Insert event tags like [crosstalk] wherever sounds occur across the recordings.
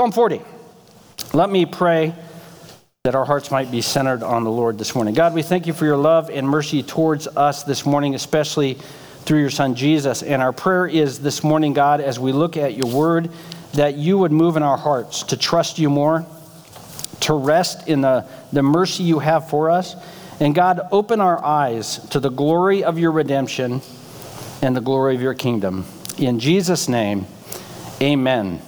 Psalm 40. Let me pray that our hearts might be centered on the Lord this morning. God, we thank you for your love and mercy towards us this morning, especially through your Son Jesus. And our prayer is this morning, God, as we look at your word, that you would move in our hearts to trust you more, to rest in the, the mercy you have for us. And God, open our eyes to the glory of your redemption and the glory of your kingdom. In Jesus' name, amen.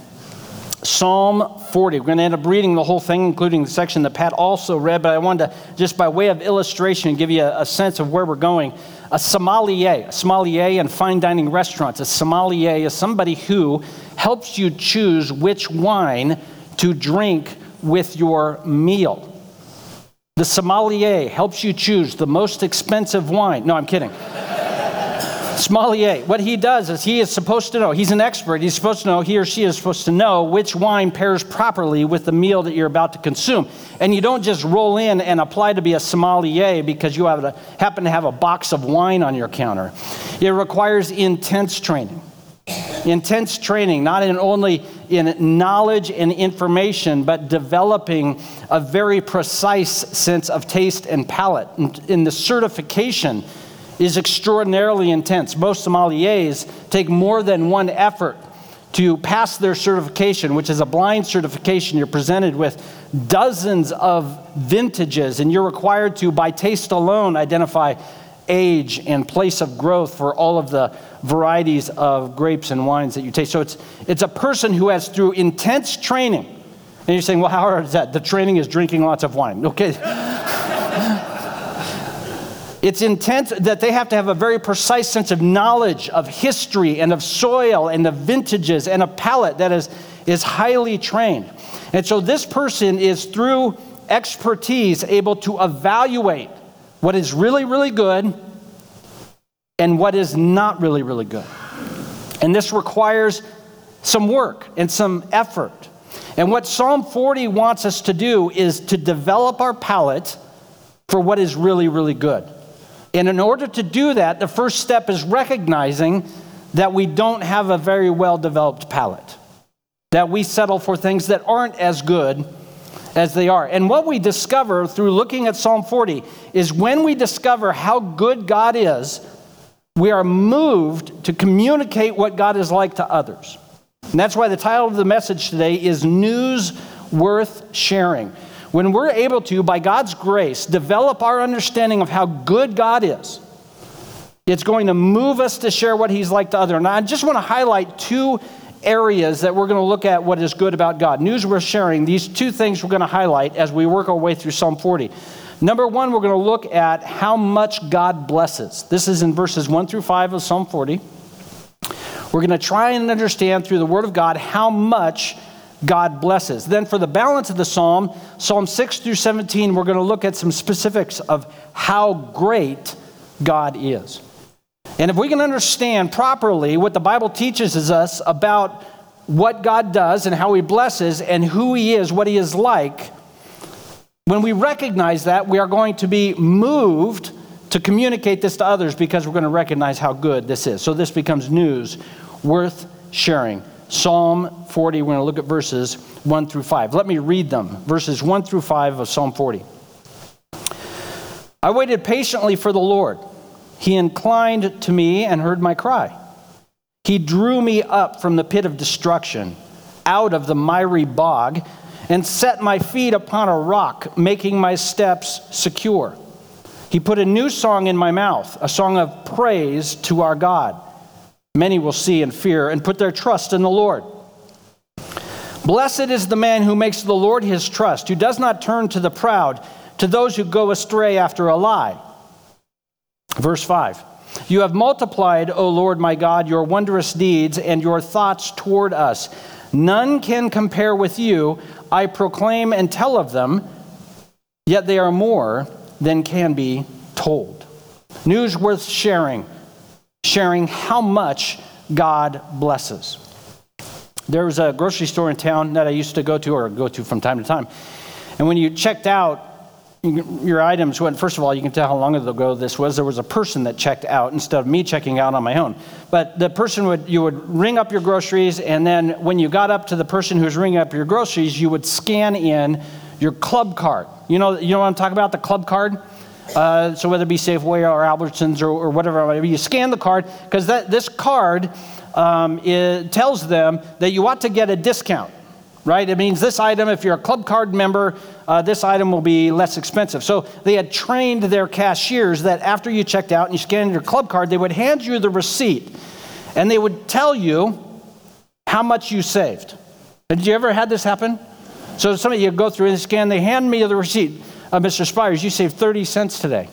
Psalm 40. We're going to end up reading the whole thing, including the section that Pat also read, but I wanted to, just by way of illustration, give you a, a sense of where we're going. A sommelier, a sommelier in fine dining restaurants, a sommelier is somebody who helps you choose which wine to drink with your meal. The sommelier helps you choose the most expensive wine. No, I'm kidding. Sommelier, what he does is he is supposed to know, he's an expert, he's supposed to know, he or she is supposed to know which wine pairs properly with the meal that you're about to consume. And you don't just roll in and apply to be a sommelier because you to, happen to have a box of wine on your counter. It requires intense training. Intense training, not in only in knowledge and information, but developing a very precise sense of taste and palate. In the certification, is extraordinarily intense. Most sommeliers take more than one effort to pass their certification, which is a blind certification. You're presented with dozens of vintages, and you're required to, by taste alone, identify age and place of growth for all of the varieties of grapes and wines that you taste. So it's, it's a person who has, through intense training, and you're saying, well, how hard is that? The training is drinking lots of wine. Okay. [laughs] It's intent that they have to have a very precise sense of knowledge of history and of soil and of vintages and a palate that is, is highly trained. And so this person is through expertise able to evaluate what is really, really good and what is not really, really good. And this requires some work and some effort. And what Psalm 40 wants us to do is to develop our palate for what is really, really good. And in order to do that, the first step is recognizing that we don't have a very well developed palate, that we settle for things that aren't as good as they are. And what we discover through looking at Psalm 40 is when we discover how good God is, we are moved to communicate what God is like to others. And that's why the title of the message today is News Worth Sharing. When we're able to, by God's grace, develop our understanding of how good God is, it's going to move us to share what He's like to others. And I just want to highlight two areas that we're going to look at what is good about God. News we're sharing, these two things we're going to highlight as we work our way through Psalm 40. Number one, we're going to look at how much God blesses. This is in verses 1 through 5 of Psalm 40. We're going to try and understand through the Word of God how much God blesses. Then, for the balance of the psalm, Psalm 6 through 17, we're going to look at some specifics of how great God is. And if we can understand properly what the Bible teaches us about what God does and how He blesses and who He is, what He is like, when we recognize that, we are going to be moved to communicate this to others because we're going to recognize how good this is. So this becomes news worth sharing. Psalm 40, we're going to look at verses 1 through 5. Let me read them. Verses 1 through 5 of Psalm 40. I waited patiently for the Lord. He inclined to me and heard my cry. He drew me up from the pit of destruction, out of the miry bog, and set my feet upon a rock, making my steps secure. He put a new song in my mouth, a song of praise to our God. Many will see and fear and put their trust in the Lord. Blessed is the man who makes the Lord his trust, who does not turn to the proud, to those who go astray after a lie. Verse 5 You have multiplied, O Lord my God, your wondrous deeds and your thoughts toward us. None can compare with you. I proclaim and tell of them, yet they are more than can be told. News worth sharing sharing how much God blesses. There was a grocery store in town that I used to go to or go to from time to time. And when you checked out, your items went, first of all, you can tell how long ago this was. There was a person that checked out instead of me checking out on my own. But the person would, you would ring up your groceries, and then when you got up to the person who's ringing up your groceries, you would scan in your club card. You know, you know what I'm talking about, the club card? Uh, so whether it be Safeway or Albertsons or, or whatever, you scan the card, because this card um, tells them that you ought to get a discount right? It means this item, if you're a club card member, uh, this item will be less expensive. So they had trained their cashiers that after you checked out and you scanned your club card, they would hand you the receipt and they would tell you how much you saved. Did you ever had this happen? So some of you go through and scan, they hand me the receipt. Uh, Mr. Spires, you saved 30 cents today.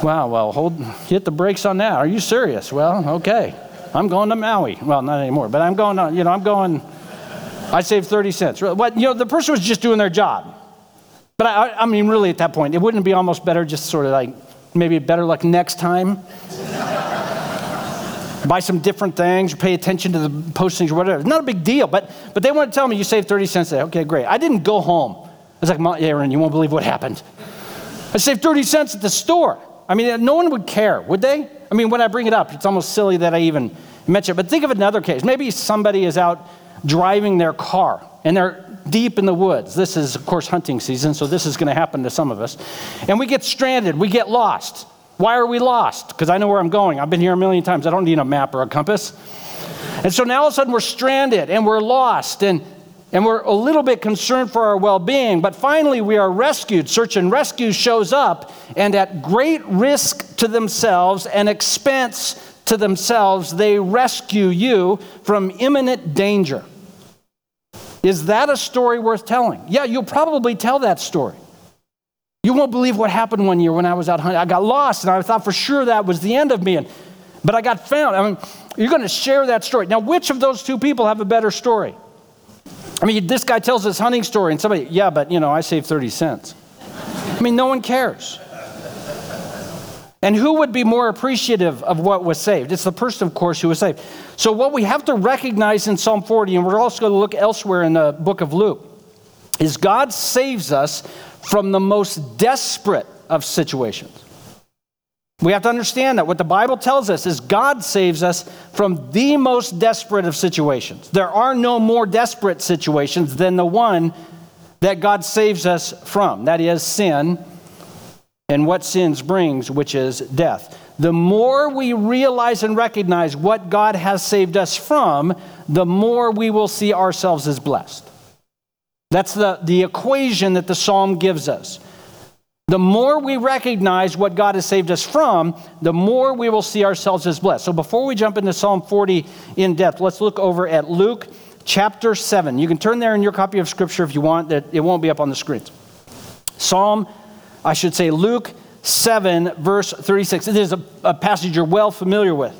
wow, well, hold, hit the brakes on that. Are you serious? Well, okay. I'm going to Maui. Well, not anymore, but I'm going on, you know, I'm going, I saved 30 cents. What, you know, the person was just doing their job. But I, I mean, really, at that point, it wouldn't be almost better just sort of like maybe better luck next time? Buy some different things, pay attention to the postings or whatever. It's not a big deal, but, but they want to tell me you saved 30 cents today. Okay, great. I didn't go home. Was like, Aaron, you won't believe what happened. I saved 30 cents at the store. I mean, no one would care, would they? I mean, when I bring it up, it's almost silly that I even mention it. But think of another case. Maybe somebody is out driving their car and they're deep in the woods. This is, of course, hunting season, so this is going to happen to some of us. And we get stranded, we get lost. Why are we lost? Because I know where I'm going. I've been here a million times. I don't need a map or a compass. And so now all of a sudden we're stranded and we're lost. And and we're a little bit concerned for our well being, but finally we are rescued. Search and rescue shows up, and at great risk to themselves and expense to themselves, they rescue you from imminent danger. Is that a story worth telling? Yeah, you'll probably tell that story. You won't believe what happened one year when I was out hunting. I got lost, and I thought for sure that was the end of me, and, but I got found. I mean, you're going to share that story. Now, which of those two people have a better story? I mean, this guy tells his hunting story, and somebody, yeah, but you know, I saved 30 cents. I mean, no one cares. And who would be more appreciative of what was saved? It's the person, of course, who was saved. So, what we have to recognize in Psalm 40, and we're also going to look elsewhere in the book of Luke, is God saves us from the most desperate of situations. We have to understand that what the Bible tells us is God saves us from the most desperate of situations. There are no more desperate situations than the one that God saves us from that is, sin and what sins brings, which is death. The more we realize and recognize what God has saved us from, the more we will see ourselves as blessed. That's the, the equation that the psalm gives us. The more we recognize what God has saved us from, the more we will see ourselves as blessed. So before we jump into Psalm 40 in depth, let's look over at Luke chapter 7. You can turn there in your copy of Scripture if you want, that it won't be up on the screen. Psalm, I should say Luke 7, verse 36. This is a, a passage you're well familiar with.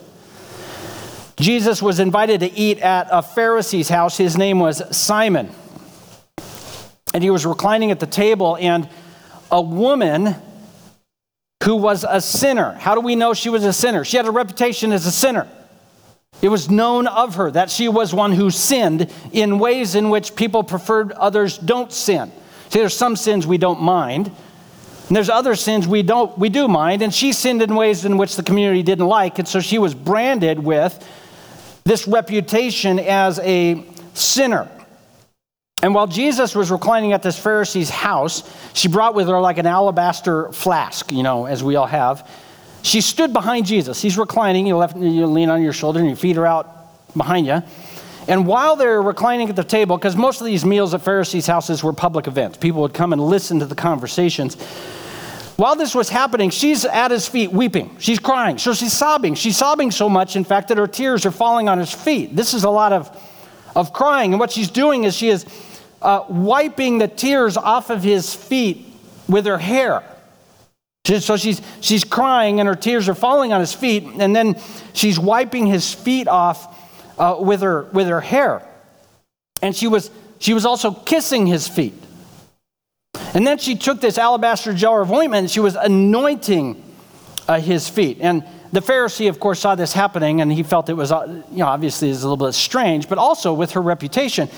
Jesus was invited to eat at a Pharisee's house. His name was Simon. And he was reclining at the table, and a woman who was a sinner. How do we know she was a sinner? She had a reputation as a sinner. It was known of her that she was one who sinned in ways in which people preferred others don't sin. See, there's some sins we don't mind, and there's other sins we don't we do mind, and she sinned in ways in which the community didn't like, and so she was branded with this reputation as a sinner. And while Jesus was reclining at this Pharisee's house, she brought with her like an alabaster flask, you know, as we all have. She stood behind Jesus. He's reclining. You, left, you lean on your shoulder and your feet are out behind you. And while they're reclining at the table, because most of these meals at Pharisees' houses were public events, people would come and listen to the conversations. While this was happening, she's at his feet weeping. She's crying. So she's sobbing. She's sobbing so much, in fact, that her tears are falling on his feet. This is a lot of, of crying. And what she's doing is she is uh, wiping the tears off of his feet with her hair. So she's, she's crying and her tears are falling on his feet, and then she's wiping his feet off uh, with, her, with her hair. And she was, she was also kissing his feet. And then she took this alabaster jar of ointment and she was anointing uh, his feet. And the Pharisee, of course, saw this happening and he felt it was, uh, you know, obviously is a little bit strange, but also with her reputation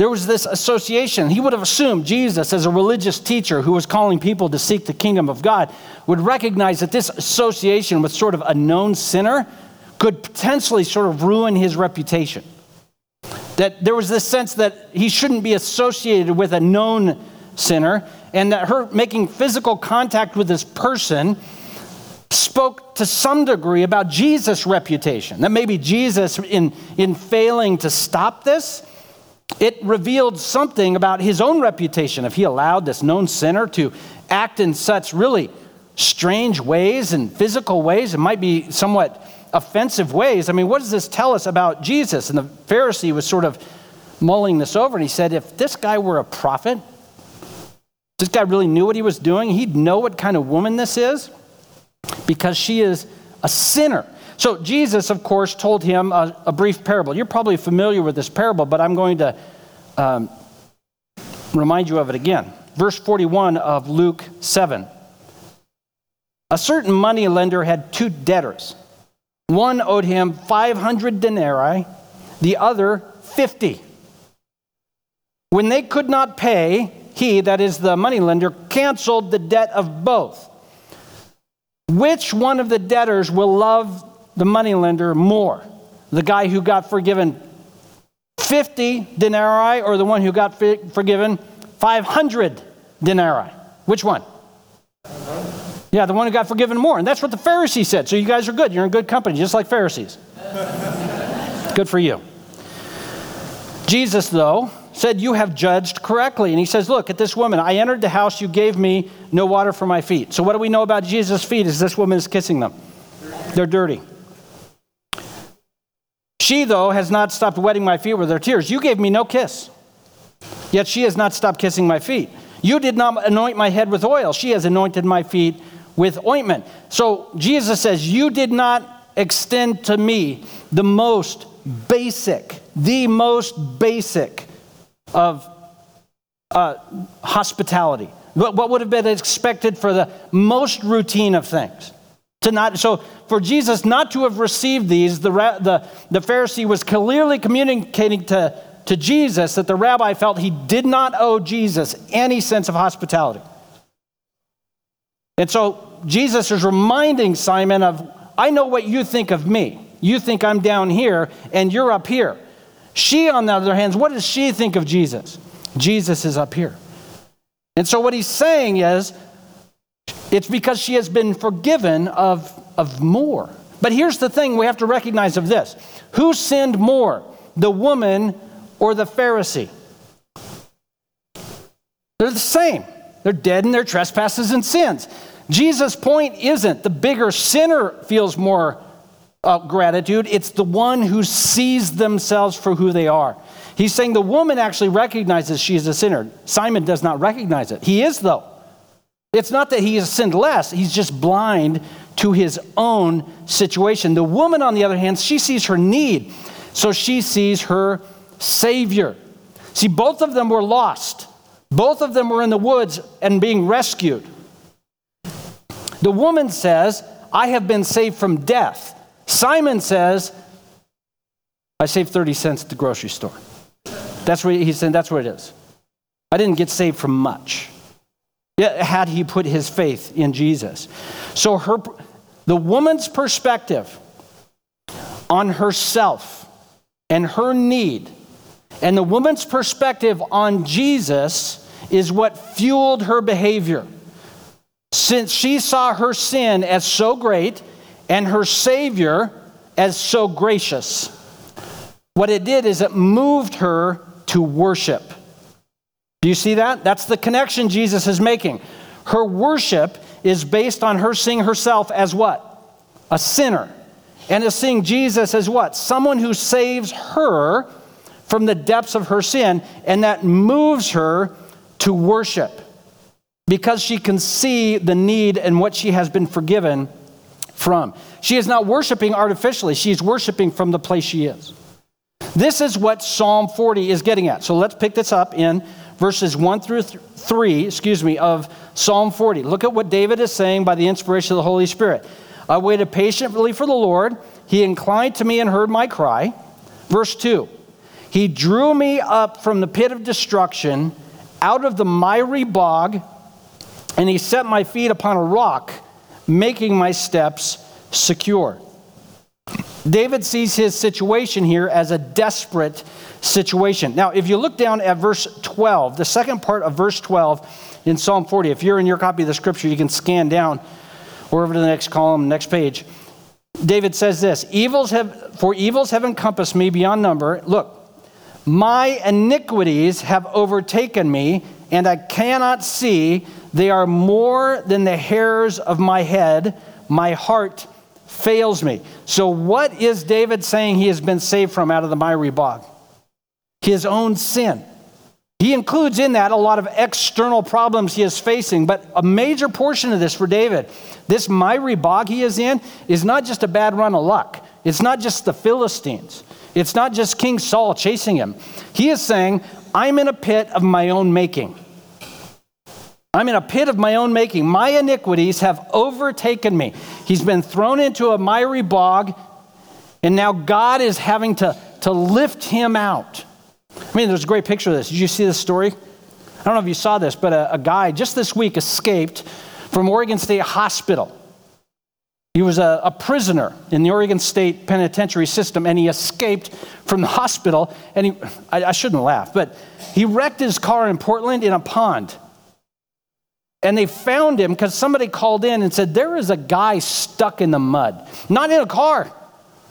there was this association. He would have assumed Jesus, as a religious teacher who was calling people to seek the kingdom of God, would recognize that this association with sort of a known sinner could potentially sort of ruin his reputation. That there was this sense that he shouldn't be associated with a known sinner, and that her making physical contact with this person spoke to some degree about Jesus' reputation. That maybe Jesus, in, in failing to stop this, it revealed something about his own reputation. If he allowed this known sinner to act in such really strange ways and physical ways, it might be somewhat offensive ways. I mean, what does this tell us about Jesus? And the Pharisee was sort of mulling this over, and he said, if this guy were a prophet, this guy really knew what he was doing, he'd know what kind of woman this is because she is a sinner. So, Jesus, of course, told him a, a brief parable. You're probably familiar with this parable, but I'm going to um, remind you of it again. Verse 41 of Luke 7. A certain money lender had two debtors. One owed him 500 denarii, the other 50. When they could not pay, he, that is the moneylender, canceled the debt of both. Which one of the debtors will love the moneylender more? The guy who got forgiven 50 denarii or the one who got forgiven 500 denarii? Which one? Yeah, the one who got forgiven more. And that's what the Pharisee said. So you guys are good. You're in good company, just like Pharisees. [laughs] good for you. Jesus, though, said, You have judged correctly. And he says, Look at this woman. I entered the house, you gave me no water for my feet. So what do we know about Jesus' feet? Is this woman is kissing them? They're dirty. She, though, has not stopped wetting my feet with her tears. You gave me no kiss, yet she has not stopped kissing my feet. You did not anoint my head with oil. She has anointed my feet with ointment. So Jesus says, You did not extend to me the most basic, the most basic of uh, hospitality. What, what would have been expected for the most routine of things? To not, so for Jesus not to have received these, the, the, the Pharisee was clearly communicating to, to Jesus that the rabbi felt he did not owe Jesus any sense of hospitality. And so Jesus is reminding Simon of, I know what you think of me. You think I'm down here and you're up here. She, on the other hand, what does she think of Jesus? Jesus is up here. And so what he's saying is, it's because she has been forgiven of, of more. But here's the thing we have to recognize of this who sinned more, the woman or the Pharisee? They're the same. They're dead in their trespasses and sins. Jesus' point isn't the bigger sinner feels more uh, gratitude, it's the one who sees themselves for who they are. He's saying the woman actually recognizes she is a sinner. Simon does not recognize it. He is, though. It's not that he has sinned less, he's just blind to his own situation. The woman, on the other hand, she sees her need, so she sees her Savior. See, both of them were lost, both of them were in the woods and being rescued. The woman says, I have been saved from death. Simon says, I saved 30 cents at the grocery store. That's what he said, that's what it is. I didn't get saved from much. Had he put his faith in Jesus. So her the woman's perspective on herself and her need, and the woman's perspective on Jesus is what fueled her behavior. Since she saw her sin as so great and her Savior as so gracious, what it did is it moved her to worship. Do you see that? That's the connection Jesus is making. Her worship is based on her seeing herself as what? A sinner. And is seeing Jesus as what? Someone who saves her from the depths of her sin, and that moves her to worship because she can see the need and what she has been forgiven from. She is not worshiping artificially, she is worshiping from the place she is. This is what Psalm 40 is getting at. So let's pick this up in verses 1 through 3, excuse me, of Psalm 40. Look at what David is saying by the inspiration of the Holy Spirit. I waited patiently for the Lord. He inclined to me and heard my cry. Verse 2 He drew me up from the pit of destruction, out of the miry bog, and he set my feet upon a rock, making my steps secure. David sees his situation here as a desperate situation. Now, if you look down at verse 12, the second part of verse 12 in Psalm 40, if you're in your copy of the scripture, you can scan down or over to the next column, next page. David says this evils have, For evils have encompassed me beyond number. Look, my iniquities have overtaken me, and I cannot see. They are more than the hairs of my head. My heart fails me. So, what is David saying he has been saved from out of the miry bog? His own sin. He includes in that a lot of external problems he is facing, but a major portion of this for David, this miry bog he is in, is not just a bad run of luck. It's not just the Philistines. It's not just King Saul chasing him. He is saying, I'm in a pit of my own making. I'm in a pit of my own making. My iniquities have overtaken me. He's been thrown into a miry bog, and now God is having to, to lift him out. I mean, there's a great picture of this. Did you see this story? I don't know if you saw this, but a, a guy just this week escaped from Oregon State Hospital. He was a, a, prisoner in the Oregon State penitentiary system, and he escaped from the hospital. And he, I, I shouldn't laugh, but he wrecked his car in Portland in a pond. And they found him because somebody called in and said, There is a guy stuck in the mud, not in a car.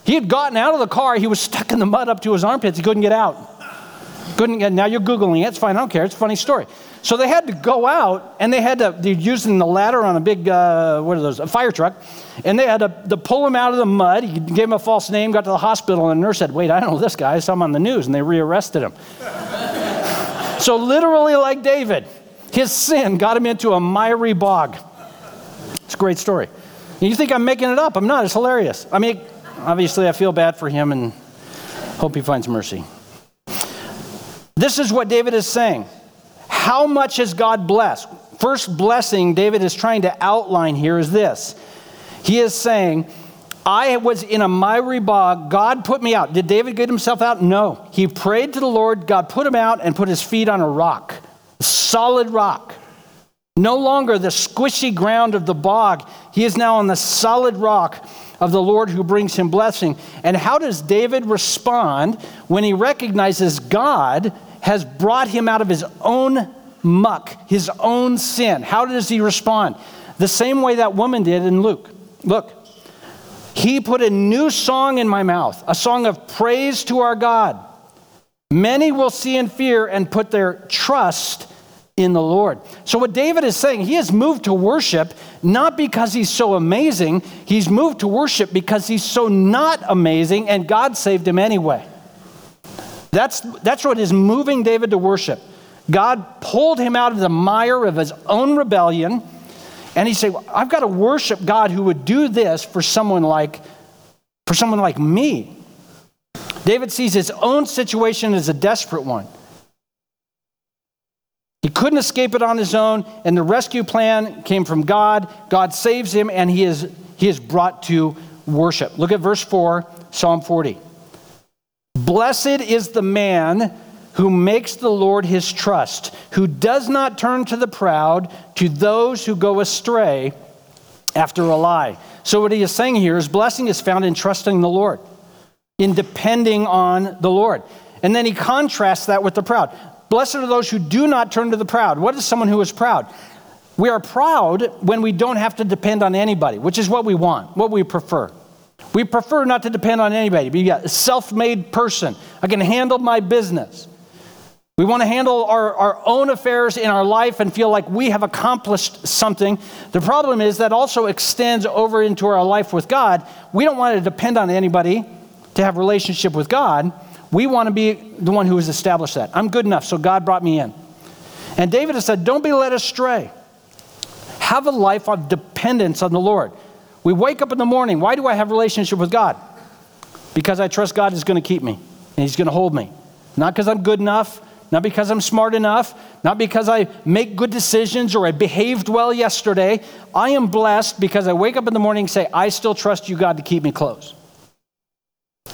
He had gotten out of the car, he was stuck in the mud up to his armpits, he couldn't get out. Couldn't get, now you're Googling it, it's fine, I don't care, it's a funny story. So they had to go out and they had to, they're using the ladder on a big, uh, what are those, a fire truck, and they had to, to pull him out of the mud. He gave him a false name, got to the hospital, and the nurse said, Wait, I know this guy, I saw him on the news, and they rearrested him. [laughs] so, literally, like David, his sin got him into a miry bog. It's a great story. You think I'm making it up? I'm not. It's hilarious. I mean, obviously, I feel bad for him and hope he finds mercy. This is what David is saying. How much has God blessed? First blessing David is trying to outline here is this. He is saying, I was in a miry bog. God put me out. Did David get himself out? No. He prayed to the Lord. God put him out and put his feet on a rock solid rock. No longer the squishy ground of the bog. He is now on the solid rock of the Lord who brings him blessing. And how does David respond when he recognizes God has brought him out of his own muck, his own sin? How does he respond? The same way that woman did in Luke. Look, he put a new song in my mouth, a song of praise to our God. Many will see and fear and put their trust in the Lord. So, what David is saying, he has moved to worship not because he's so amazing, he's moved to worship because he's so not amazing and God saved him anyway. That's, that's what is moving David to worship. God pulled him out of the mire of his own rebellion, and he said, I've got to worship God who would do this for someone like, for someone like me. David sees his own situation as a desperate one. He couldn't escape it on his own, and the rescue plan came from God. God saves him, and he is, he is brought to worship. Look at verse 4, Psalm 40. Blessed is the man who makes the Lord his trust, who does not turn to the proud, to those who go astray after a lie. So, what he is saying here is blessing is found in trusting the Lord, in depending on the Lord. And then he contrasts that with the proud. Blessed are those who do not turn to the proud. What is someone who is proud? We are proud when we don't have to depend on anybody, which is what we want, what we prefer. We prefer not to depend on anybody. Be a self made person. I can handle my business. We want to handle our, our own affairs in our life and feel like we have accomplished something. The problem is that also extends over into our life with God. We don't want to depend on anybody to have relationship with God. We want to be the one who has established that. I'm good enough, so God brought me in. And David has said, Don't be led astray. Have a life of dependence on the Lord. We wake up in the morning. Why do I have relationship with God? Because I trust God is going to keep me and He's going to hold me. Not because I'm good enough, not because I'm smart enough, not because I make good decisions or I behaved well yesterday. I am blessed because I wake up in the morning and say, I still trust you, God, to keep me close.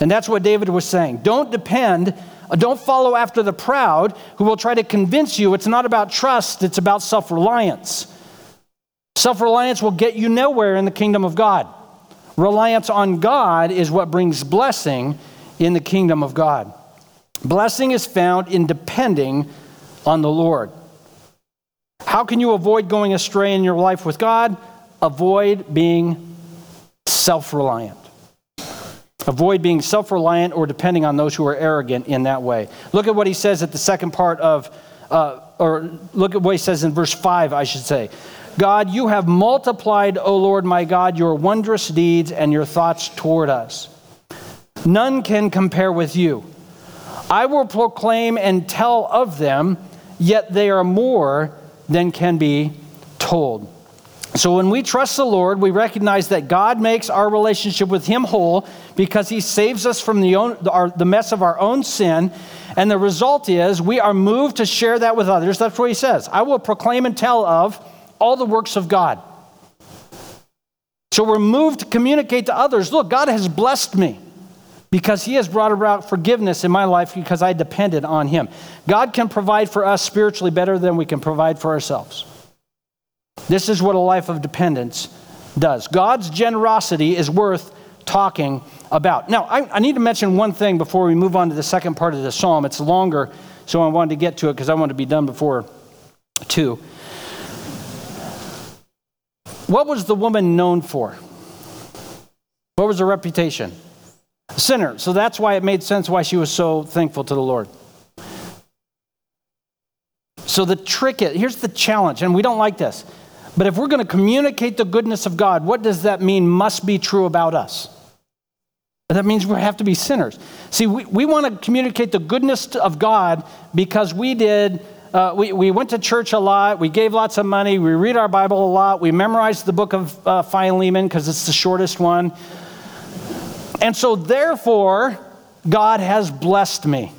And that's what David was saying. Don't depend, uh, don't follow after the proud who will try to convince you it's not about trust, it's about self reliance. Self reliance will get you nowhere in the kingdom of God. Reliance on God is what brings blessing in the kingdom of God. Blessing is found in depending on the Lord. How can you avoid going astray in your life with God? Avoid being self reliant. Avoid being self reliant or depending on those who are arrogant in that way. Look at what he says at the second part of, uh, or look at what he says in verse 5, I should say. God, you have multiplied, O Lord my God, your wondrous deeds and your thoughts toward us. None can compare with you. I will proclaim and tell of them, yet they are more than can be told. So when we trust the Lord, we recognize that God makes our relationship with Him whole because He saves us from the, own, our, the mess of our own sin. And the result is we are moved to share that with others. That's what He says. I will proclaim and tell of all the works of God. So we're moved to communicate to others look, God has blessed me because He has brought about forgiveness in my life because I depended on Him. God can provide for us spiritually better than we can provide for ourselves. This is what a life of dependence does. God's generosity is worth talking about. Now, I, I, need to mention one thing before we move on to the second part of the psalm. It's longer, so I wanted to get to it because I want to be done before 2. What was the woman known for? What was her reputation? Sinner. So that's why it made sense why she was so thankful to the Lord. So the trick is here's the challenge, and we don't like this. But if we're going to communicate the goodness of God, what does that mean must be true about us? That means we have to be sinners. See, we, we want to communicate the goodness of God because we did uh, we, we went to church a lot. We gave lots of money. We read our Bible a lot. We memorized the book of uh, Philemon because it's the shortest one. And so, therefore, God has blessed me.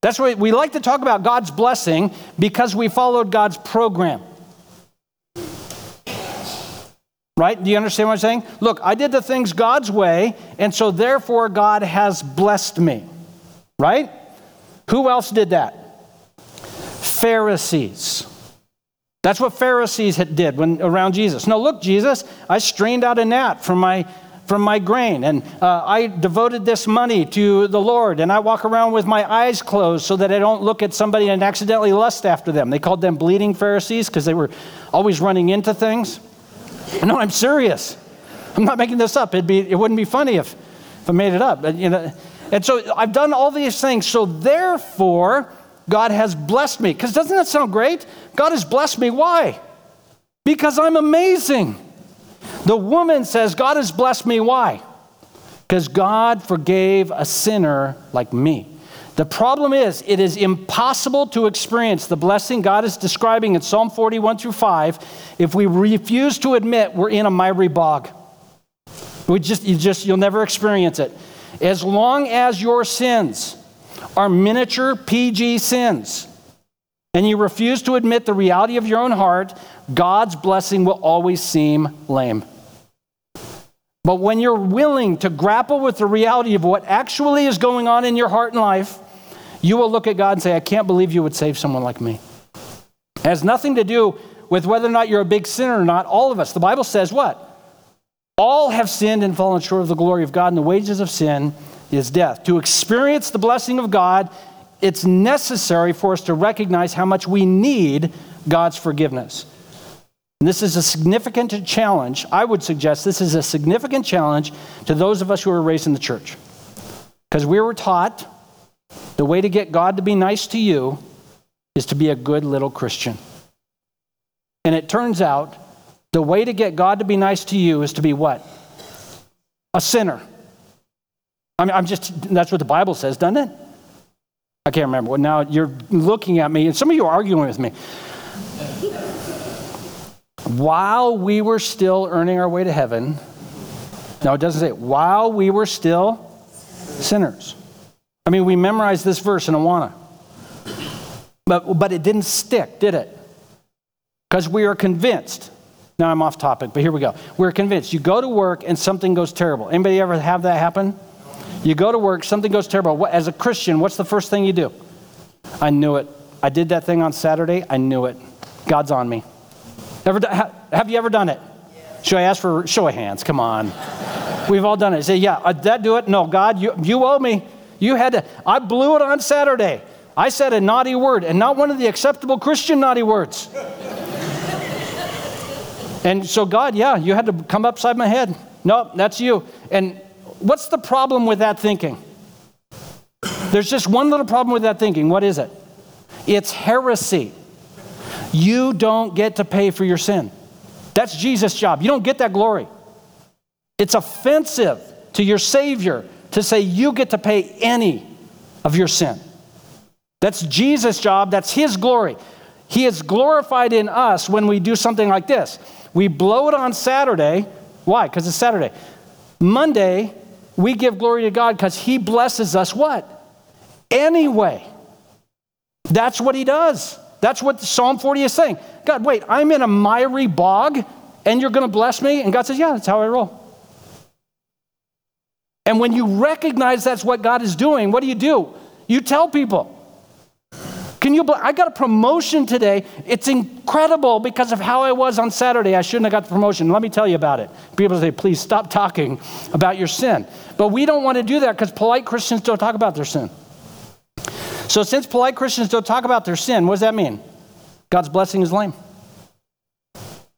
That's why we like to talk about God's blessing because we followed God's program. Right? Do you understand what I'm saying? Look, I did the things God's way, and so therefore God has blessed me. Right? Who else did that? Pharisees. That's what Pharisees did when around Jesus. No, look, Jesus, I strained out a gnat from my from my grain, and uh, I devoted this money to the Lord, and I walk around with my eyes closed so that I don't look at somebody and accidentally lust after them. They called them bleeding Pharisees because they were always running into things. No, I'm serious. I'm not making this up. It'd be, it wouldn't be funny if, if I made it up. But, you know, and so I've done all these things. So therefore, God has blessed me. Because doesn't that sound great? God has blessed me. Why? Because I'm amazing. The woman says, God has blessed me. Why? Because God forgave a sinner like me. The problem is, it is impossible to experience the blessing God is describing in Psalm 41 through 5 if we refuse to admit we're in a miry bog. We just, you just, you'll never experience it. As long as your sins are miniature PG sins, and you refuse to admit the reality of your own heart, God's blessing will always seem lame. But when you're willing to grapple with the reality of what actually is going on in your heart and life, you will look at God and say, I can't believe you would save someone like me. It has nothing to do with whether or not you're a big sinner or not. All of us. The Bible says what? All have sinned and fallen short of the glory of God, and the wages of sin is death. To experience the blessing of God, it's necessary for us to recognize how much we need God's forgiveness. And this is a significant challenge. I would suggest this is a significant challenge to those of us who are raised in the church. Because we were taught the way to get God to be nice to you is to be a good little Christian. And it turns out the way to get God to be nice to you is to be what? A sinner. I mean, I'm just, that's what the Bible says, doesn't it? I can't remember. Well, now you're looking at me, and some of you are arguing with me. while we were still earning our way to heaven, no, it doesn't say, while we were still sinners. I mean, we memorized this verse in Awana, but, but it didn't stick, did it? Because we are convinced. Now I'm off topic, but here we go. We're convinced. You go to work and something goes terrible. Anybody ever have that happen? You go to work, something goes terrible. What, as a Christian, what's the first thing you do? I knew it. I did that thing on Saturday. I knew it. God's on me. Ever, have you ever done it? Should I ask for show of hands? Come on. [laughs] We've all done it. Say, yeah, uh, that do it? No, God, you, you owe me. You had to. I blew it on Saturday. I said a naughty word, and not one of the acceptable Christian naughty words. [laughs] and so, God, yeah, you had to come upside my head. No, that's you. And what's the problem with that thinking? There's just one little problem with that thinking. What is it? It's heresy. You don't get to pay for your sin. That's Jesus' job. You don't get that glory. It's offensive to your Savior to say you get to pay any of your sin. That's Jesus' job, that's His glory. He is glorified in us when we do something like this. We blow it on Saturday. Why? Because it's Saturday. Monday, we give glory to God because He blesses us what? Anyway. That's what He does. That's what Psalm 40 is saying. God, wait, I'm in a miry bog and you're going to bless me? And God says, Yeah, that's how I roll. And when you recognize that's what God is doing, what do you do? You tell people. Can you? I got a promotion today. It's incredible because of how I was on Saturday. I shouldn't have got the promotion. Let me tell you about it. People say, please stop talking about your sin. But we don't want to do that because polite Christians don't talk about their sin. So, since polite Christians don't talk about their sin, what does that mean? God's blessing is lame.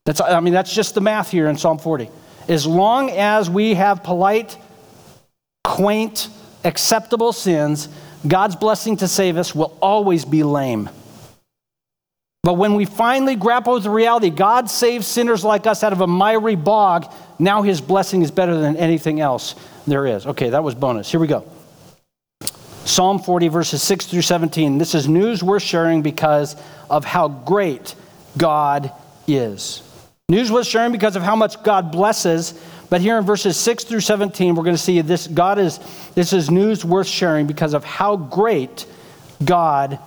That's, I mean, that's just the math here in Psalm 40. As long as we have polite, quaint, acceptable sins, God's blessing to save us will always be lame. But when we finally grapple with the reality, God saves sinners like us out of a miry bog, now his blessing is better than anything else there is. Okay, that was bonus. Here we go. Psalm 40, verses 6 through 17. This is news worth sharing because of how great God is. News worth sharing because of how much God blesses. But here in verses 6 through 17, we're going to see this God is this is news worth sharing because of how great God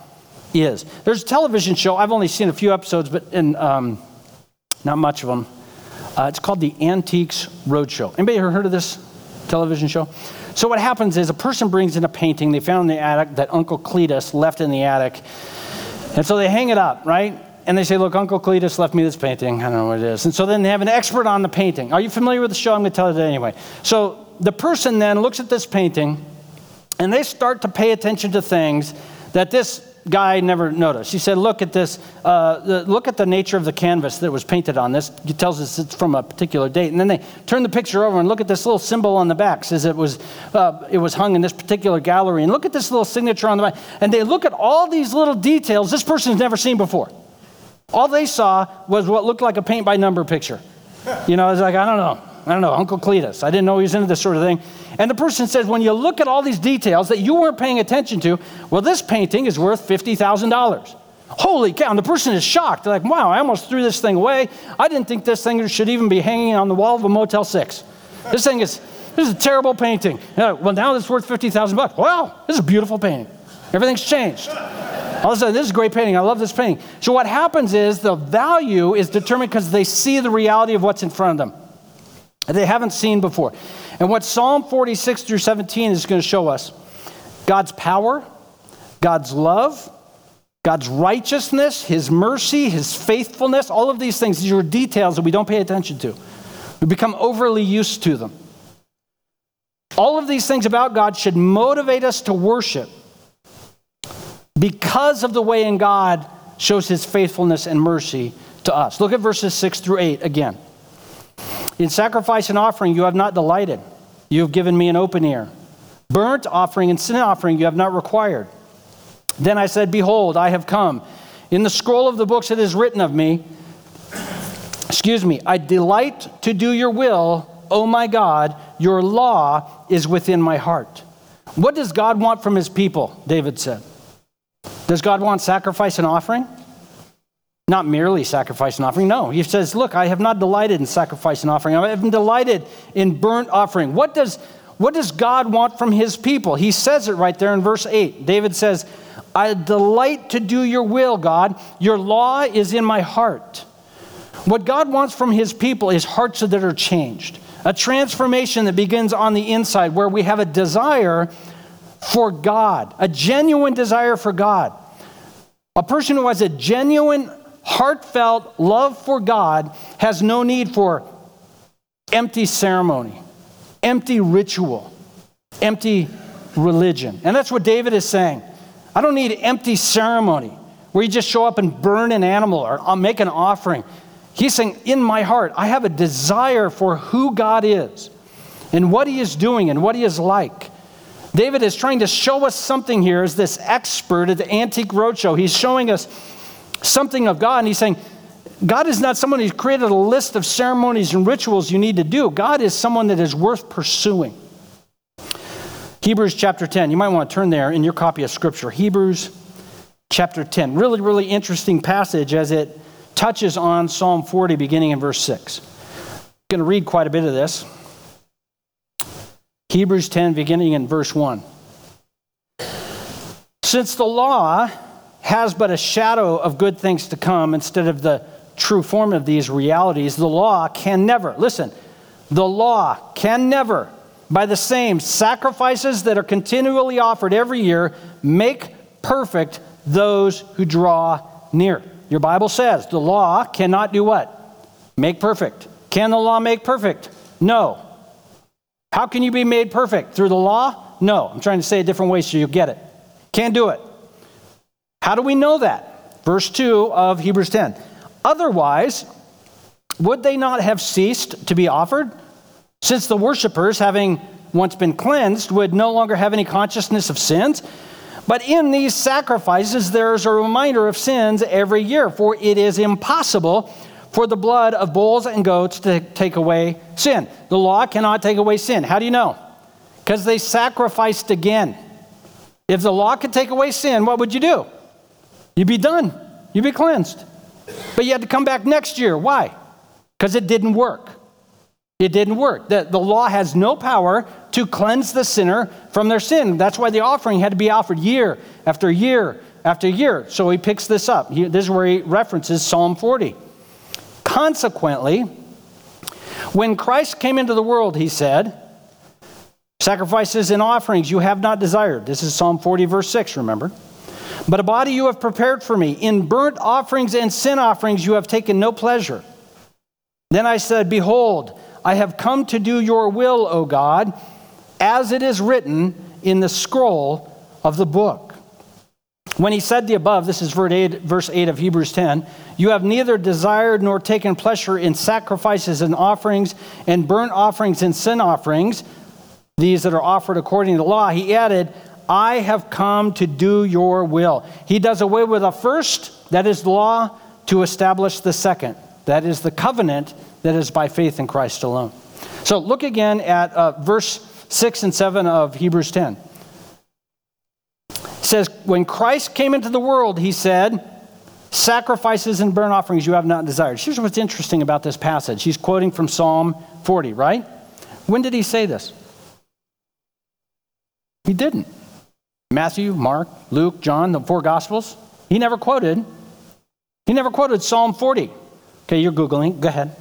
is. There's a television show. I've only seen a few episodes, but in, um, not much of them. Uh, it's called the Antiques Roadshow. Anybody ever heard of this television show? So what happens is a person brings in a painting they found in the attic that Uncle Cletus left in the attic. And so they hang it up, right? And they say, Look, Uncle Cletus left me this painting. I don't know what it is. And so then they have an expert on the painting. Are you familiar with the show? I'm going to tell that anyway. So the person then looks at this painting and they start to pay attention to things that this guy never noticed. He said, Look at this, uh, the, look at the nature of the canvas that was painted on this. It tells us it's from a particular date. And then they turn the picture over and look at this little symbol on the back, says it was, uh, it was hung in this particular gallery. And look at this little signature on the back. And they look at all these little details this person's never seen before. All they saw was what looked like a paint by number picture. You know, it's like, I don't know. I don't know, Uncle Cletus. I didn't know he was into this sort of thing. And the person says, when you look at all these details that you weren't paying attention to, well, this painting is worth $50,000. Holy cow. And the person is shocked. They're like, wow, I almost threw this thing away. I didn't think this thing should even be hanging on the wall of a Motel 6. This thing is, this is a terrible painting. Uh, well, now it's worth 50000 bucks. Wow, this is a beautiful painting. Everything's changed. All of a sudden, this is a great painting. I love this painting. So what happens is the value is determined because they see the reality of what's in front of them they haven't seen before. And what Psalm 46 through 17 is going to show us God's power, God's love, God's righteousness, His mercy, His faithfulness, all of these things, these are details that we don't pay attention to. We become overly used to them. All of these things about God should motivate us to worship because of the way in God shows His faithfulness and mercy to us. Look at verses 6 through 8 again. In sacrifice and offering you have not delighted. You have given me an open ear. Burnt offering and sin offering you have not required. Then I said, Behold, I have come. In the scroll of the books it is written of me, excuse me, I delight to do your will, O my God. Your law is within my heart. What does God want from his people? David said. Does God want sacrifice and offering? Not merely sacrifice and offering. No, he says, Look, I have not delighted in sacrifice and offering. I have been delighted in burnt offering. What does, what does God want from his people? He says it right there in verse 8. David says, I delight to do your will, God. Your law is in my heart. What God wants from his people is hearts that are changed. a transformation that begins on the inside where we have a desire for God, a genuine desire for God. A person who has a genuine, heartfelt love for God has no need for empty ceremony, empty ritual, empty religion. And that's what David is saying. I don't need empty ceremony where you just show up and burn an animal or I'll make an offering. He's saying, in my heart, I have a desire for who God is and what he is doing and what he is like. David is trying to show us something here as this expert at the Antique Roadshow. He's showing us something of God, and he's saying, God is not someone who's created a list of ceremonies and rituals you need to do. God is someone that is worth pursuing. Hebrews chapter 10. You might want to turn there in your copy of Scripture. Hebrews chapter 10. Really, really interesting passage as it touches on Psalm 40, beginning in verse 6. I'm going to read quite a bit of this. Hebrews 10, beginning in verse 1. Since the law has but a shadow of good things to come instead of the true form of these realities, the law can never, listen, the law can never, by the same sacrifices that are continually offered every year, make perfect those who draw near. Your Bible says the law cannot do what? Make perfect. Can the law make perfect? No. How can you be made perfect? Through the law? No. I'm trying to say a different way so you'll get it. Can't do it. How do we know that? Verse 2 of Hebrews 10. Otherwise, would they not have ceased to be offered? Since the worshippers, having once been cleansed, would no longer have any consciousness of sins. But in these sacrifices, there is a reminder of sins every year, for it is impossible for the blood of bulls and goats to take away sin. The law cannot take away sin. How do you know? Because they sacrificed again. If the law could take away sin, what would you do? You'd be done, you'd be cleansed. But you had to come back next year. Why? Because it didn't work. It didn't work. The, the law has no power to cleanse the sinner from their sin. That's why the offering had to be offered year after year after year. So he picks this up. He, this is where he references Psalm 40. Consequently, when Christ came into the world, he said, Sacrifices and offerings you have not desired. This is Psalm 40, verse 6, remember? But a body you have prepared for me. In burnt offerings and sin offerings you have taken no pleasure. Then I said, Behold, I have come to do your will, O God, as it is written in the scroll of the book. When he said the above, this is verse 8 of Hebrews 10, you have neither desired nor taken pleasure in sacrifices and offerings and burnt offerings and sin offerings, these that are offered according to the law. He added, I have come to do your will. He does away with the first, that is the law, to establish the second, that is the covenant that is by faith in Christ alone. So look again at uh, verse 6 and 7 of Hebrews 10. Says, When Christ came into the world, he said, Sacrifices and burnt offerings you have not desired. Here's what's interesting about this passage. He's quoting from Psalm 40, right? When did he say this? He didn't. Matthew, Mark, Luke, John, the four Gospels. He never quoted. He never quoted Psalm 40. Okay, you're Googling. Go ahead.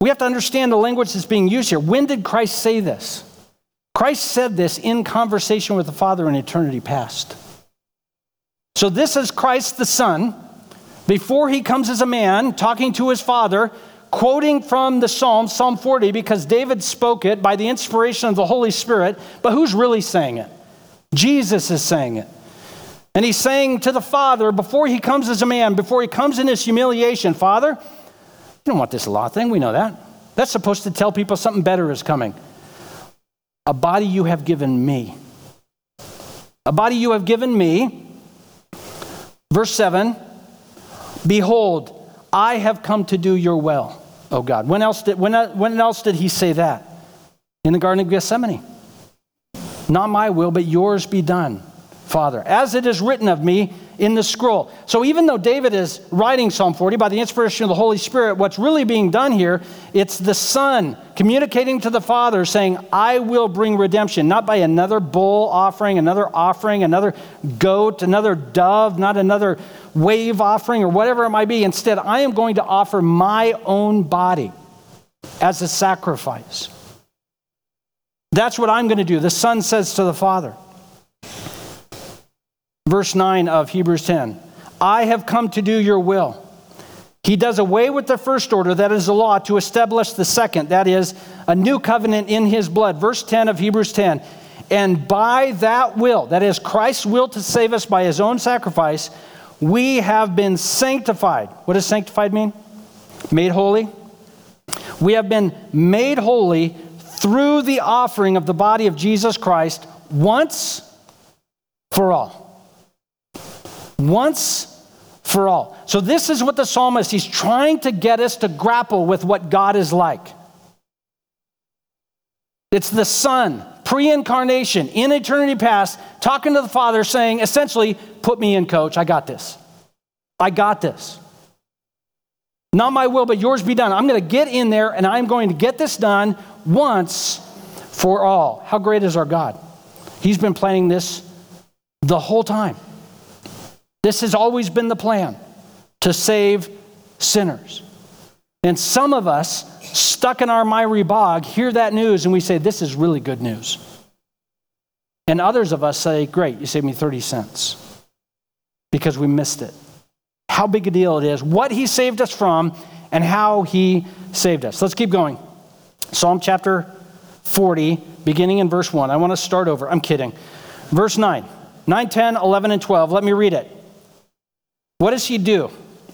We have to understand the language that's being used here. When did Christ say this? Christ said this in conversation with the Father in eternity past. So, this is Christ the Son, before he comes as a man, talking to his Father, quoting from the Psalm, Psalm 40, because David spoke it by the inspiration of the Holy Spirit. But who's really saying it? Jesus is saying it. And he's saying to the Father, before he comes as a man, before he comes in his humiliation, Father, you don't want this law thing, we know that. That's supposed to tell people something better is coming. A body you have given me. A body you have given me. Verse 7 Behold, I have come to do your will, O God. When else did, when, when else did he say that? In the Garden of Gethsemane. Not my will, but yours be done, Father. As it is written of me in the scroll. So even though David is writing Psalm 40 by the inspiration of the Holy Spirit, what's really being done here, it's the Son communicating to the Father saying, I will bring redemption, not by another bull offering, another offering, another goat, another dove, not another wave offering or whatever it might be. Instead, I am going to offer my own body. as a sacrifice. That's what I'm going to do. The Son says to the Father. Verse 9 of Hebrews 10 I have come to do your will. He does away with the first order, that is the law, to establish the second, that is a new covenant in his blood. Verse 10 of Hebrews 10. And by that will, that is Christ's will to save us by his own sacrifice, we have been sanctified. What does sanctified mean? Made holy. We have been made holy through the offering of the body of Jesus Christ once for all. Once for all. So, this is what the psalmist, he's trying to get us to grapple with what God is like. It's the Son, pre incarnation, in eternity past, talking to the Father, saying, essentially, put me in, coach. I got this. I got this. Not my will, but yours be done. I'm going to get in there and I'm going to get this done once for all. How great is our God? He's been planning this the whole time. This has always been the plan to save sinners. And some of us, stuck in our miry bog, hear that news and we say, This is really good news. And others of us say, Great, you saved me 30 cents because we missed it. How big a deal it is, what he saved us from, and how he saved us. Let's keep going. Psalm chapter 40, beginning in verse 1. I want to start over. I'm kidding. Verse 9, 9, 10, 11, and 12. Let me read it. What does he do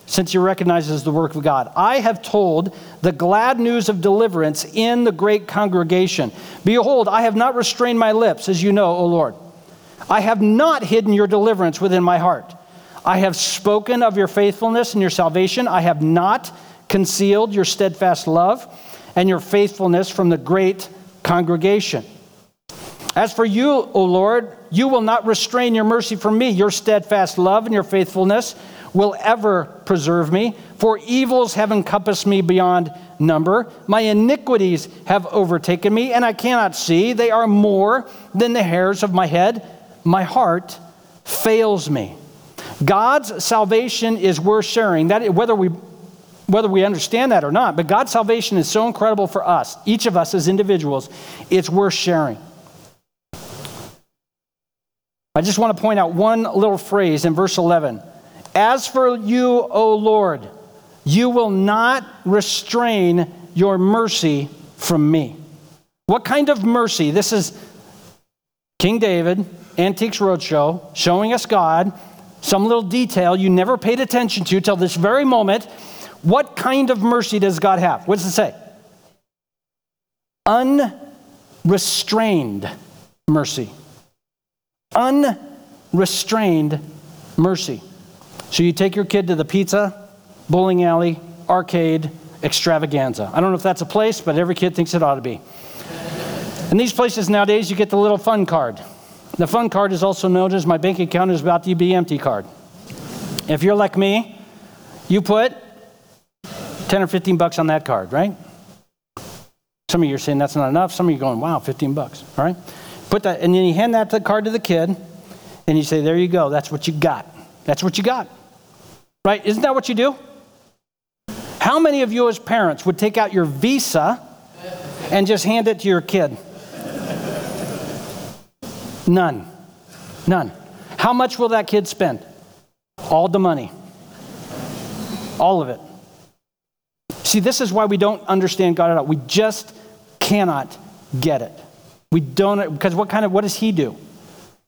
since he recognizes the work of God? I have told the glad news of deliverance in the great congregation. Behold, I have not restrained my lips, as you know, O Lord. I have not hidden your deliverance within my heart. I have spoken of your faithfulness and your salvation. I have not concealed your steadfast love and your faithfulness from the great congregation. As for you, O Lord, you will not restrain your mercy from me. Your steadfast love and your faithfulness will ever preserve me. For evils have encompassed me beyond number. My iniquities have overtaken me, and I cannot see. They are more than the hairs of my head. My heart fails me. God's salvation is worth sharing. That whether we whether we understand that or not, but God's salvation is so incredible for us, each of us as individuals, it's worth sharing. I just want to point out one little phrase in verse 11. As for you, O Lord, you will not restrain your mercy from me. What kind of mercy? This is King David, Antiques Roadshow, showing us God, some little detail you never paid attention to till this very moment what kind of mercy does God have? What does it say? Unrestrained mercy. Unrestrained mercy. So you take your kid to the pizza, bowling alley, arcade, extravaganza. I don't know if that's a place, but every kid thinks it ought to be. In these places nowadays, you get the little fun card. The fun card is also known as my bank account is about to be empty card. If you're like me, you put 10 or 15 bucks on that card, right? Some of you are saying that's not enough. Some of you are going, wow, 15 bucks, all right? Put that, and then you hand that card to the kid, and you say, there you go, that's what you got. That's what you got, right? Isn't that what you do? How many of you as parents would take out your Visa and just hand it to your kid? None. None. How much will that kid spend? All the money. All of it. See, this is why we don't understand God at all. We just cannot get it. We don't, because what kind of, what does He do?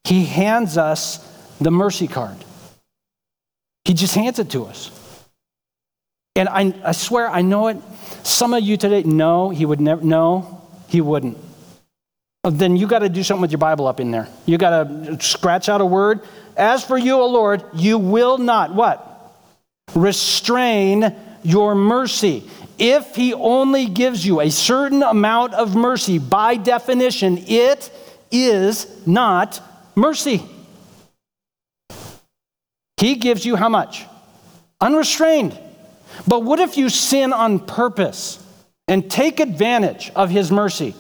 He hands us the mercy card. He just hands it to us. And I, I swear, I know it. Some of you today, no, He would never, no, He wouldn't. Uh, then you got to do something with your Bible up in there. You got to scratch out a word. As for you, O Lord, you will not, what? Restrain your mercy. If he only gives you a certain amount of mercy, by definition, it is not mercy. He gives you how much? Unrestrained. But what if you sin on purpose and take advantage of his mercy?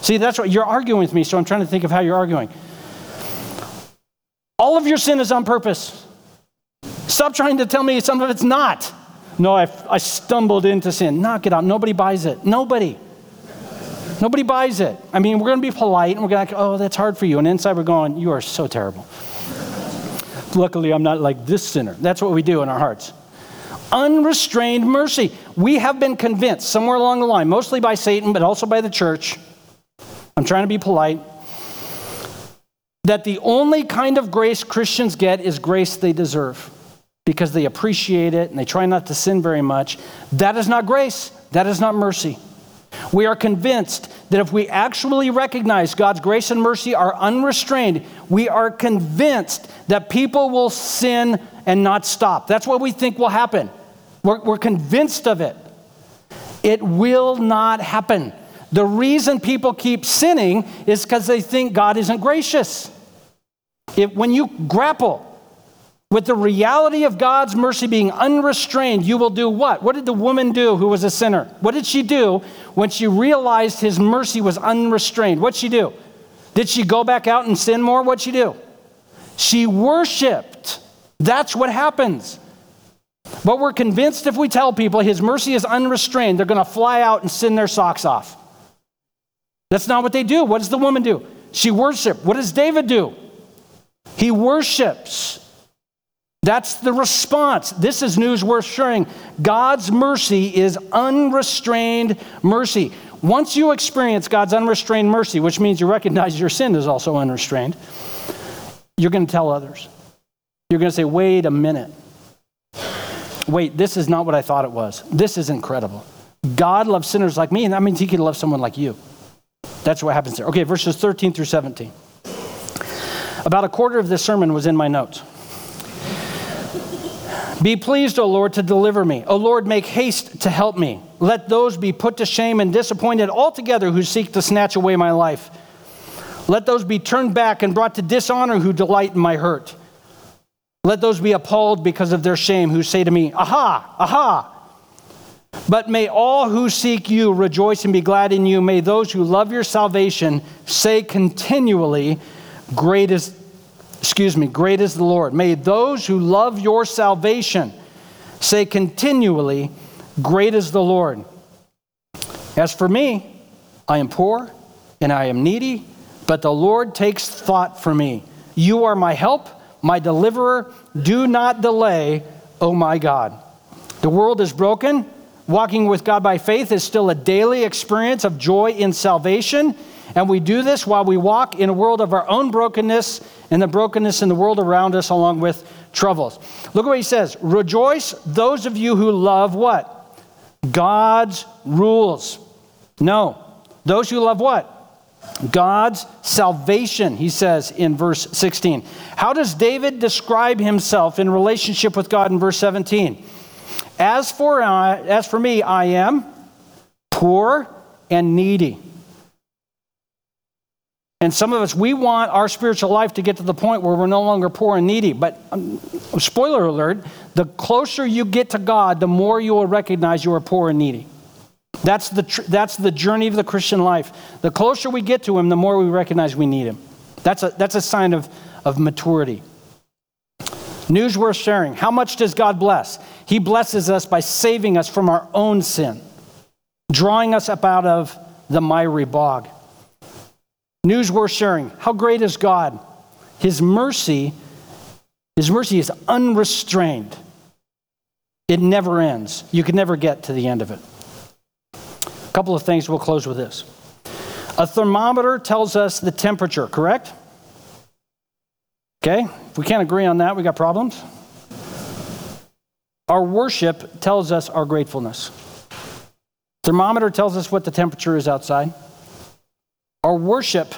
See, that's what you're arguing with me, so I'm trying to think of how you're arguing. All of your sin is on purpose. Stop trying to tell me some of it's not. No, I, I stumbled into sin. Knock it out. Nobody buys it. Nobody. Nobody buys it. I mean, we're going to be polite and we're going to, oh, that's hard for you. And inside we're going, you are so terrible. Luckily, I'm not like this sinner. That's what we do in our hearts. Unrestrained mercy. We have been convinced somewhere along the line, mostly by Satan, but also by the church. I'm trying to be polite. That the only kind of grace Christians get is grace they deserve because they appreciate it and they try not to sin very much. That is not grace. That is not mercy. We are convinced that if we actually recognize God's grace and mercy are unrestrained, we are convinced that people will sin and not stop. That's what we think will happen. We're, we're convinced of it. It will not happen. The reason people keep sinning is because they think God isn't gracious. If, when you grapple with the reality of God's mercy being unrestrained, you will do what? What did the woman do who was a sinner? What did she do when she realized his mercy was unrestrained? What'd she do? Did she go back out and sin more? What'd she do? She worshiped. That's what happens. But we're convinced if we tell people his mercy is unrestrained, they're going to fly out and sin their socks off. That's not what they do. What does the woman do? She worshiped. What does David do? He worships. That's the response. This is news worth sharing. God's mercy is unrestrained mercy. Once you experience God's unrestrained mercy, which means you recognize your sin is also unrestrained, you're going to tell others. You're going to say, wait a minute. Wait, this is not what I thought it was. This is incredible. God loves sinners like me, and that means he can love someone like you. That's what happens there. Okay, verses 13 through 17. About a quarter of this sermon was in my notes. Be pleased, O Lord, to deliver me. O Lord, make haste to help me. Let those be put to shame and disappointed altogether who seek to snatch away my life. Let those be turned back and brought to dishonor who delight in my hurt. Let those be appalled because of their shame who say to me, Aha, aha. But may all who seek you rejoice and be glad in you. May those who love your salvation say continually, Great is excuse me, great is the Lord. May those who love your salvation say continually, Great is the Lord. As for me, I am poor and I am needy, but the Lord takes thought for me. You are my help, my deliverer. Do not delay, O my God. The world is broken. Walking with God by faith is still a daily experience of joy in salvation. And we do this while we walk in a world of our own brokenness and the brokenness in the world around us, along with troubles. Look what he says Rejoice, those of you who love what? God's rules. No. Those who love what? God's salvation, he says in verse 16. How does David describe himself in relationship with God in verse 17? As for, uh, as for me, I am poor and needy. And some of us, we want our spiritual life to get to the point where we're no longer poor and needy. But, um, spoiler alert, the closer you get to God, the more you will recognize you are poor and needy. That's the, tr- that's the journey of the Christian life. The closer we get to Him, the more we recognize we need Him. That's a, that's a sign of, of maturity. News worth sharing. How much does God bless? He blesses us by saving us from our own sin, drawing us up out of the miry bog. News worth sharing. How great is God? His mercy, his mercy is unrestrained. It never ends. You can never get to the end of it. A couple of things, we'll close with this. A thermometer tells us the temperature, correct? Okay? If we can't agree on that, we got problems. Our worship tells us our gratefulness. Thermometer tells us what the temperature is outside. Our worship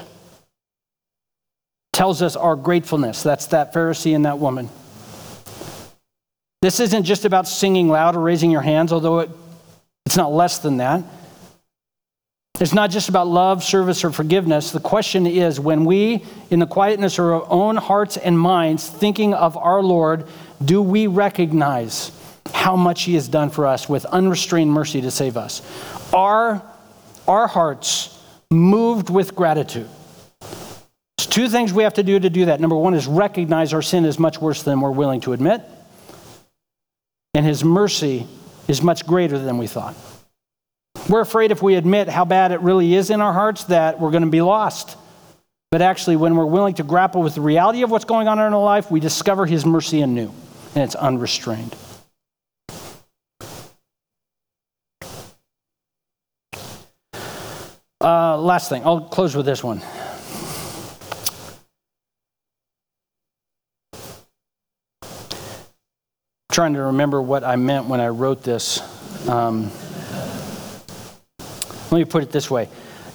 tells us our gratefulness. That's that Pharisee and that woman. This isn't just about singing loud or raising your hands, although it, it's not less than that. It's not just about love, service, or forgiveness. The question is when we, in the quietness of our own hearts and minds, thinking of our Lord, do we recognize how much He has done for us with unrestrained mercy to save us? Are our hearts moved with gratitude. There's two things we have to do to do that. Number one is recognize our sin is much worse than we're willing to admit, and His mercy is much greater than we thought. We're afraid if we admit how bad it really is in our hearts that we're going to be lost. But actually, when we're willing to grapple with the reality of what's going on in our life, we discover His mercy anew, and it's unrestrained. Uh, last thing, I'll close with this one. trying to remember what I meant when I wrote this. Um, let me put it this way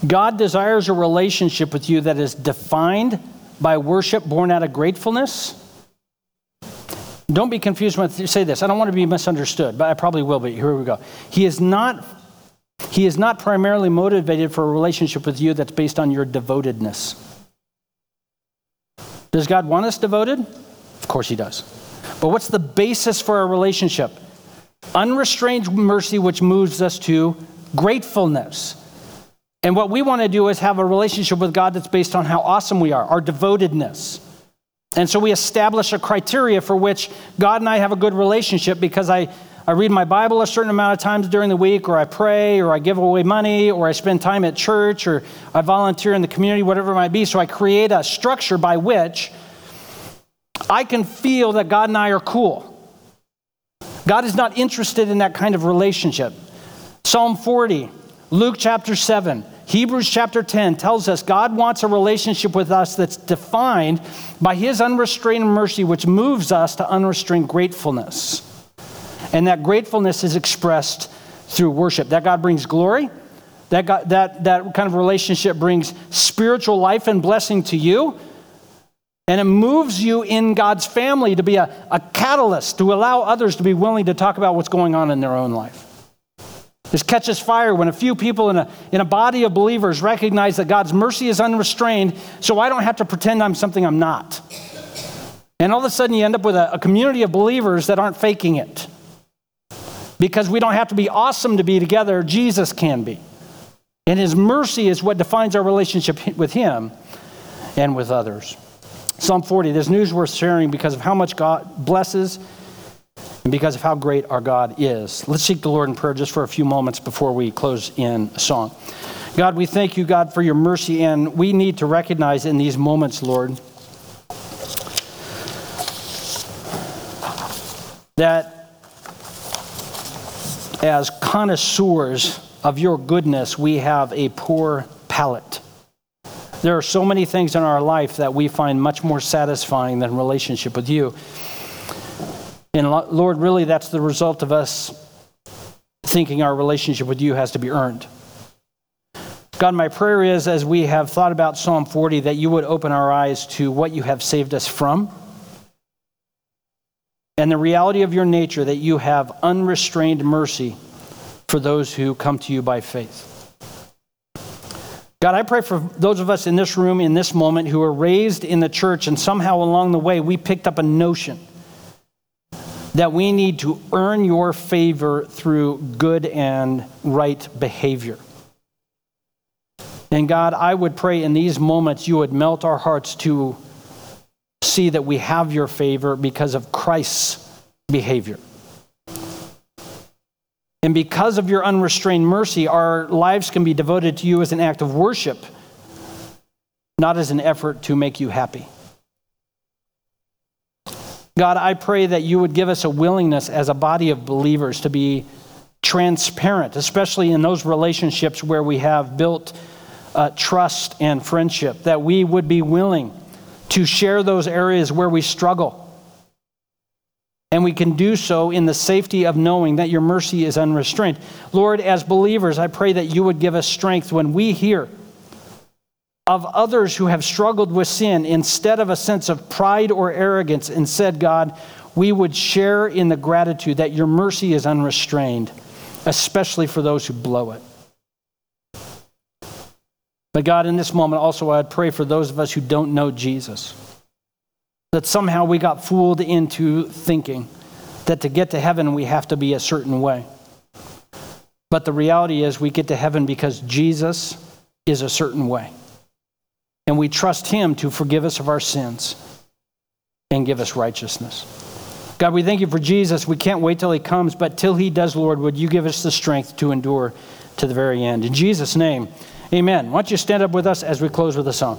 God desires a relationship with you that is defined by worship born out of gratefulness. Don't be confused when I say this. I don't want to be misunderstood, but I probably will be. Here we go. He is not he is not primarily motivated for a relationship with you that's based on your devotedness. Does God want us devoted? Of course he does. But what's the basis for a relationship? Unrestrained mercy, which moves us to gratefulness. And what we want to do is have a relationship with God that's based on how awesome we are, our devotedness. And so we establish a criteria for which God and I have a good relationship because I, I read my Bible a certain amount of times during the week, or I pray, or I give away money, or I spend time at church, or I volunteer in the community, whatever it might be. So I create a structure by which I can feel that God and I are cool. God is not interested in that kind of relationship. Psalm 40, Luke chapter 7, Hebrews chapter 10 tells us God wants a relationship with us that's defined by his unrestrained mercy, which moves us to unrestrained gratefulness. And that gratefulness is expressed through worship. That God brings glory, that, God, that, that kind of relationship brings spiritual life and blessing to you, and it moves you in God's family to be a, a catalyst, to allow others to be willing to talk about what's going on in their own life. This catches fire when a few people in a, in a body of believers recognize that God's mercy is unrestrained, so I don't have to pretend I'm something I'm not. And all of a sudden, you end up with a, a community of believers that aren't faking it. Because we don't have to be awesome to be together, Jesus can be. And His mercy is what defines our relationship with Him and with others. Psalm 40, there's news worth sharing because of how much God blesses and because of how great our God is. Let's seek the Lord in prayer just for a few moments before we close in a song. God, we thank you, God, for your mercy, and we need to recognize in these moments, Lord, that as connoisseurs of your goodness, we have a poor palate. There are so many things in our life that we find much more satisfying than relationship with you. And Lord, really, that's the result of us thinking our relationship with you has to be earned. God, my prayer is as we have thought about Psalm 40, that you would open our eyes to what you have saved us from and the reality of your nature that you have unrestrained mercy for those who come to you by faith. God, I pray for those of us in this room in this moment who are raised in the church and somehow along the way we picked up a notion that we need to earn your favor through good and right behavior. And God, I would pray in these moments you would melt our hearts to see that we have your favor because of Christ's behavior. And because of your unrestrained mercy, our lives can be devoted to you as an act of worship, not as an effort to make you happy. God, I pray that you would give us a willingness as a body of believers to be transparent, especially in those relationships where we have built uh, trust and friendship, that we would be willing to share those areas where we struggle and we can do so in the safety of knowing that your mercy is unrestrained. Lord, as believers, I pray that you would give us strength when we hear of others who have struggled with sin instead of a sense of pride or arrogance and said, God, we would share in the gratitude that your mercy is unrestrained, especially for those who blow it. But God, in this moment, also, I'd pray for those of us who don't know Jesus. That somehow we got fooled into thinking that to get to heaven, we have to be a certain way. But the reality is, we get to heaven because Jesus is a certain way. And we trust Him to forgive us of our sins and give us righteousness. God, we thank you for Jesus. We can't wait till He comes, but till He does, Lord, would you give us the strength to endure to the very end? In Jesus' name. Amen. Why don't you stand up with us as we close with a song?